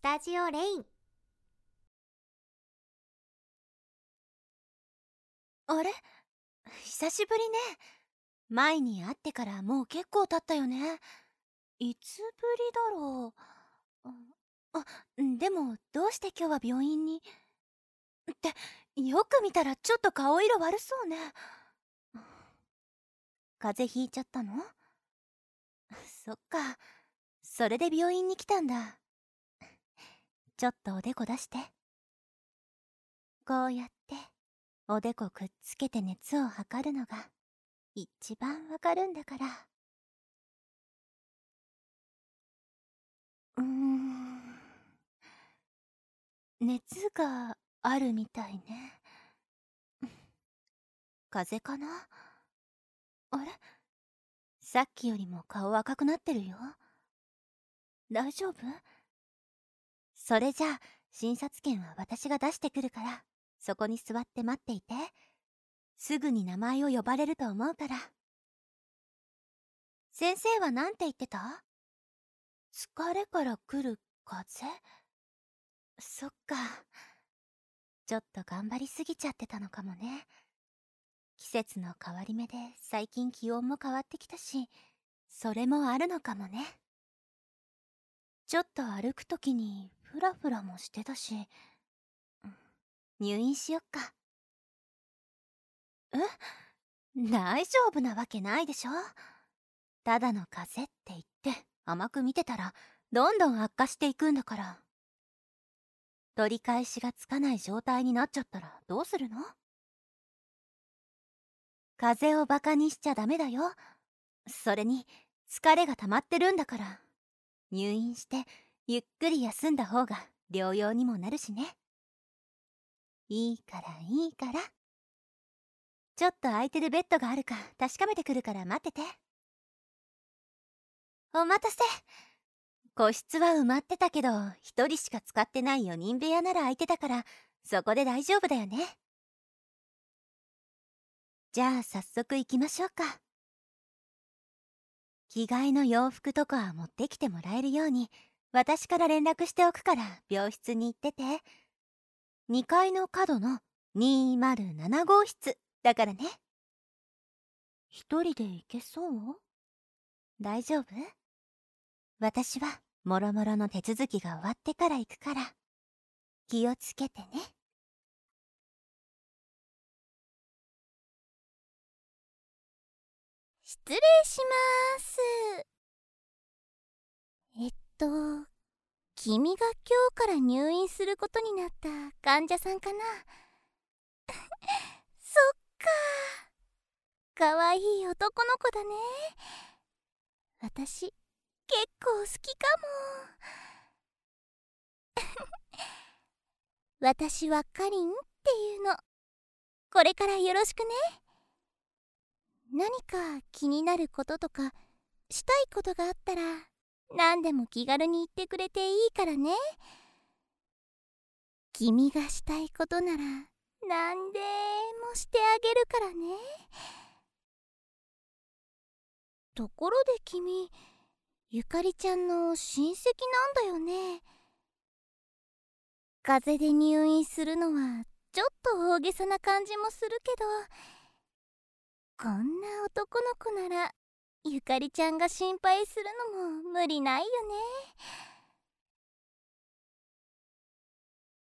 スタジオレイン。あれ？久しぶりね。前に会ってからもう結構経ったよね。いつぶりだろう？あでもどうして今日は病院に？ってよく見たらちょっと顔色悪そうね。風邪ひいちゃったの？そっか。それで病院に来たんだ。ちょっとおでこ出して。こうやっておでこくっつけて熱を測るのが一番わかるんだから。うーん。熱があるみたいね。風邪かな？あれ？さっきよりも顔赤くなってるよ。大丈夫？それじゃあ診察券は私が出してくるから。そこに座って待っていて。すぐに名前を呼ばれると思うから。先生は何て言ってた？疲れから来る風？そっか。ちょっと頑張りすぎちゃってたのかもね。季節の変わり目で最近気温も変わってきたしそれもあるのかもね。ちょっと歩く時にフラフラもしてたし入院しよっか。え？大丈夫なわけないでしょ？ただの風邪って言って甘く見てたらどんどん悪化していくんだから。取り返しがつかない状態になっちゃったらどうするの？風邪をバカにしちゃダメだよ。それに疲れが溜まってるんだから。入院してゆっくり休んだ方が療養にもなるしね。いいからいいから。ちょっと空いてるベッドがあるか確かめてくるから待ってて。お待たせ。個室は埋まってたけど一人しか使ってない4人部屋なら空いてたからそこで大丈夫だよね。じゃあ早速行きましょうか。着替えの洋服とかは持ってきてもらえるように私から連絡しておくから病室に行ってて。2階の角の207号室だからね。一人で行けそう？大丈夫？私はもろもろの手続きが終わってから行くから気をつけてね。失礼します。と君が今日から入院することになった患者さんかな。そっか。かわいい男の子だね。私結構好きかも。私はかりんっていうの。これからよろしくね。何か気になることとかしたいことがあったら何でも気軽に言ってくれていいからね。君がしたいことなら何でもしてあげるからね。ところで君ゆかりちゃんの親戚なんだよね。風邪で入院するのはちょっと大げさな感じもするけどこんな男の子ならゆかりちゃんが心配するのも無理ないよね。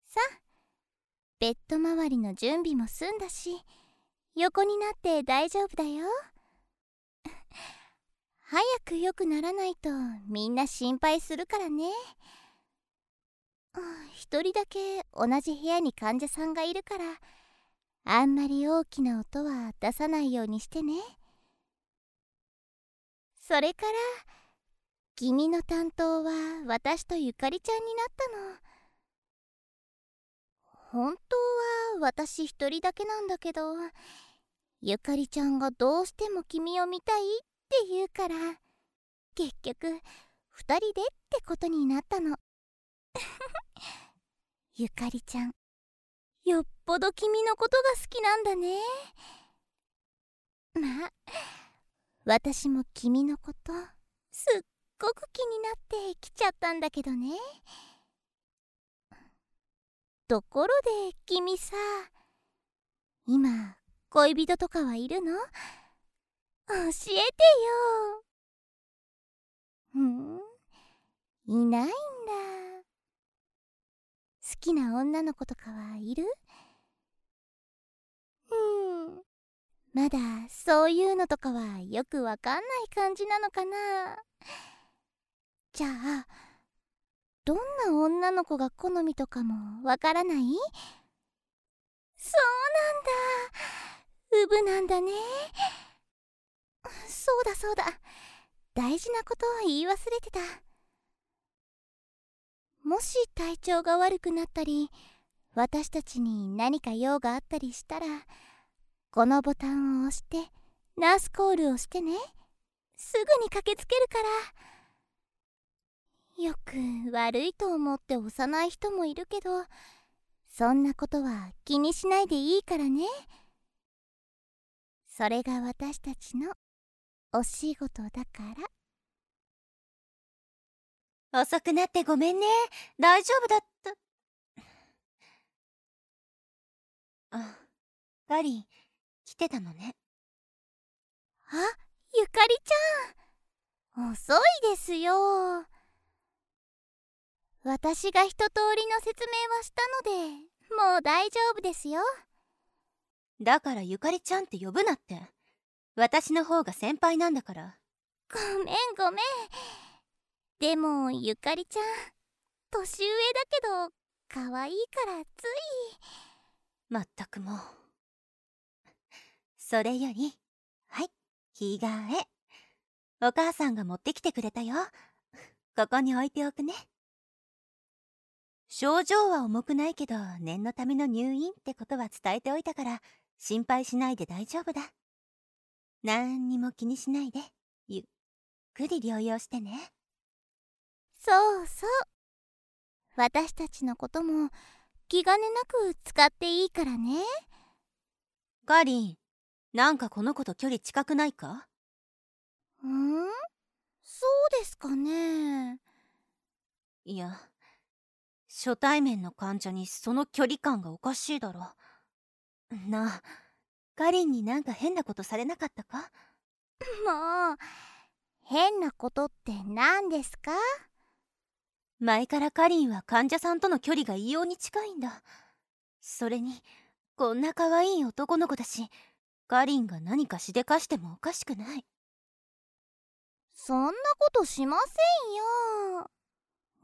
さベッド周りの準備も済んだし横になって大丈夫だよ。早く良くならないとみんな心配するからね。一人だけ同じ部屋に患者さんがいるからあんまり大きな音は出さないようにしてね。それから君の担当は私とゆかりちゃんになったの。本当は私一人だけなんだけどゆかりちゃんがどうしても君を見たいって言うから結局2人でってことになったの。ゆかりちゃんよっぽど君のことが好きなんだね。まあ私も君のことすっごく気になって来ちゃったんだけどね。ところで君さ今恋人とかはいるの？教えてよ。ふん？いないんだ。好きな女の子とかはいるうんまだそういうのとかはよくわかんない感じなのかな。じゃあどんな女の子が好みとかもわからない？そうなんだ。ウブなんだね。そうだそうだ。大事なことを言い忘れてた。もし体調が悪くなったり私たちに何か用があったりしたらこのボタンを押してナースコールをしてね。すぐに駆けつけるから。よく悪いと思って押さない人もいるけどそんなことは気にしないでいいからね。それが私たちのお仕事だから。遅くなってごめんね。大丈夫だった。あガリン来てたのね。あゆかりちゃん。遅いですよ。私が一通りの説明はしたのでもう大丈夫ですよ。だからゆかりちゃんって呼ぶなって。私の方が先輩なんだから。ごめんごめん。でもゆかりちゃん年上だけど可愛いからつい。まったくもうそれより。はい。着替えお母さんが持ってきてくれたよ。ここに置いておくね。症状は重くないけど念のための入院ってことは伝えておいたから心配しないで大丈夫だ。何にも気にしないで。ゆっくり療養してね。そうそう。私たちのことも気兼ねなく使っていいからね。カリンなんかこの子と距離近くないか？ん？そうですかね。いや初対面の患者にその距離感がおかしいだろ。なあカリンになんか変なことされなかったか？もう変なことって何ですか？前からカリンは患者さんとの距離が異様に近いんだ。それにこんな可愛い男の子だしカリンが何かしでかしてもおかしくない。そんなことしませ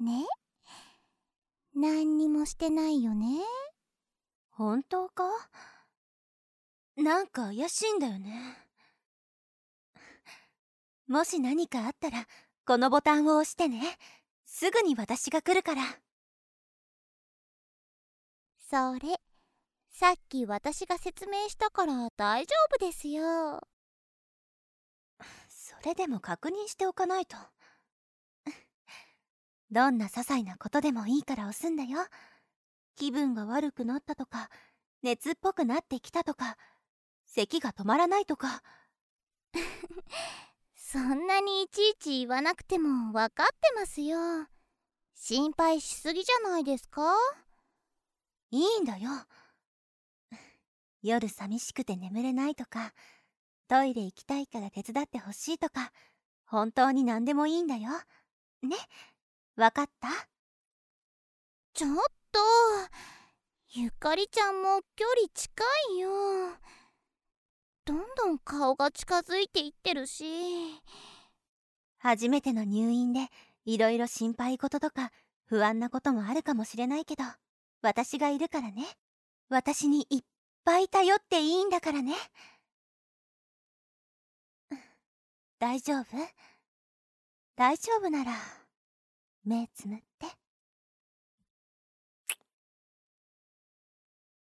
んよ。ね？何にもしてないよね。本当か？なんか怪しいんだよね。もし何かあったらこのボタンを押してね。すぐに私が来るから。それさっき私が説明したから大丈夫ですよ。それでも確認しておかないと。どんな些細なことでもいいから押すんだよ。気分が悪くなったとか熱っぽくなってきたとか咳が止まらないとか。そんなにいちいち言わなくても分かってますよ。心配しすぎじゃないですか？いいんだよ夜寂しくて眠れないとかトイレ行きたいから手伝ってほしいとか本当に何でもいいんだよ。ね？わかった？ちょっとゆかりちゃんも距離近いよ。どんどん顔が近づいていってるし。初めての入院でいろいろ心配事とか不安なこともあるかもしれないけど私がいるからね。私にいっぱい頼っていいんだからね。大丈夫？大丈夫なら目つむって。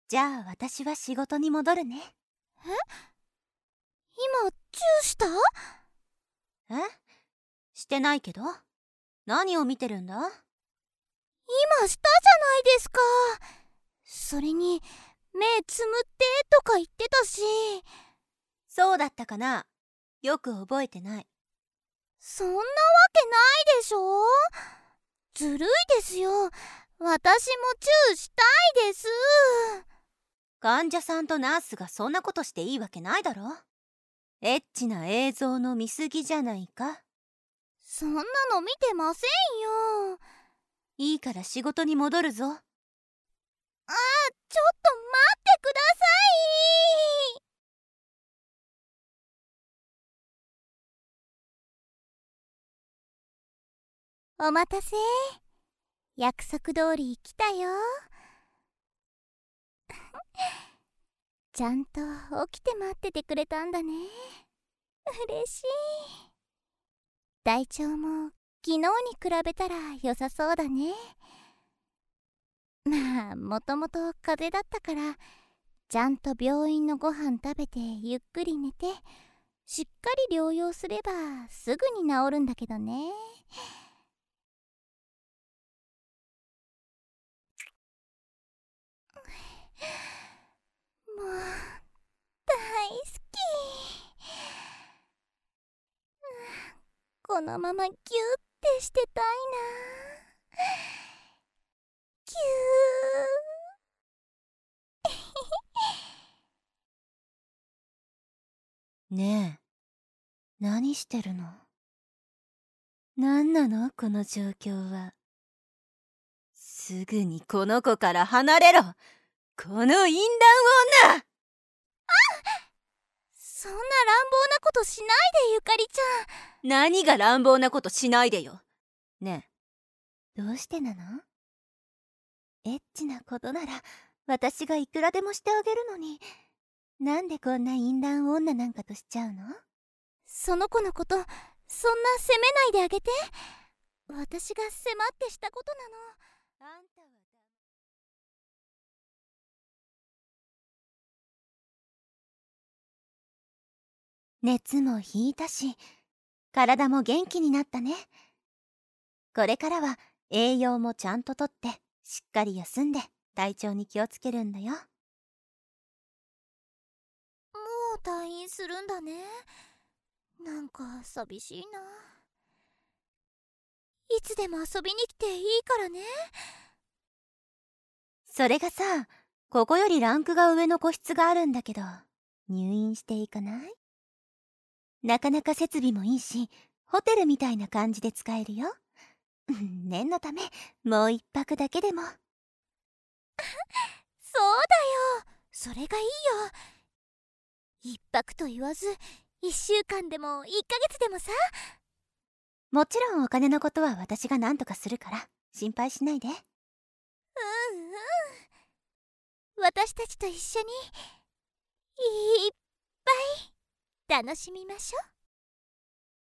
じゃあ私は仕事に戻るね。え？今チューした？え？してないけど？何を見てるんだ？今したじゃないですか。それに目つむってとか言ってたし。そうだったかな。よく覚えてない。そんなわけないでしょ。ずるいですよ。私もチューしたいです。患者さんとナースがそんなことしていいわけないだろ。エッチな映像の見過ぎじゃないか。そんなの見てませんよ。いいから仕事に戻るぞお待たせ。約束通り来たよ。ちゃんと起きて待っててくれたんだね。嬉しい。体調も昨日に比べたら良さそうだね。まあもともと風邪だったからちゃんと病院のご飯食べてゆっくり寝てしっかり療養すればすぐに治るんだけどね。もう大好き。このままギュッてしてたいな。ギュー。ねえ。何してるの？何なの？この状況は。すぐにこの子から離れろ。この淫乱女あそんな乱暴なことしないでゆかりちゃん。何が乱暴なことしないでよ。ねえ。どうしてなの？エッチなことなら私がいくらでもしてあげるのに。なんでこんな淫乱女なんかとしちゃうの？その子のことそんな責めないであげて。私が迫ってしたことなの。あんたは熱も引いたし体も元気になったね。これからは栄養もちゃんととってしっかり休んで体調に気をつけるんだよ。もう退院するんだね。なんか寂しいな。いつでも遊びに来ていいからね。それがさここよりランクが上の個室があるんだけど入院していかない？なかなか設備もいいしホテルみたいな感じで使えるよ。念のためもう一泊だけでも。そうだよ。それがいいよ。一泊と言わず一週間でも一ヶ月でもさ。もちろんお金のことは私が何とかするから心配しないで。うんうん。私たちと一緒にいっぱい楽しみましょう。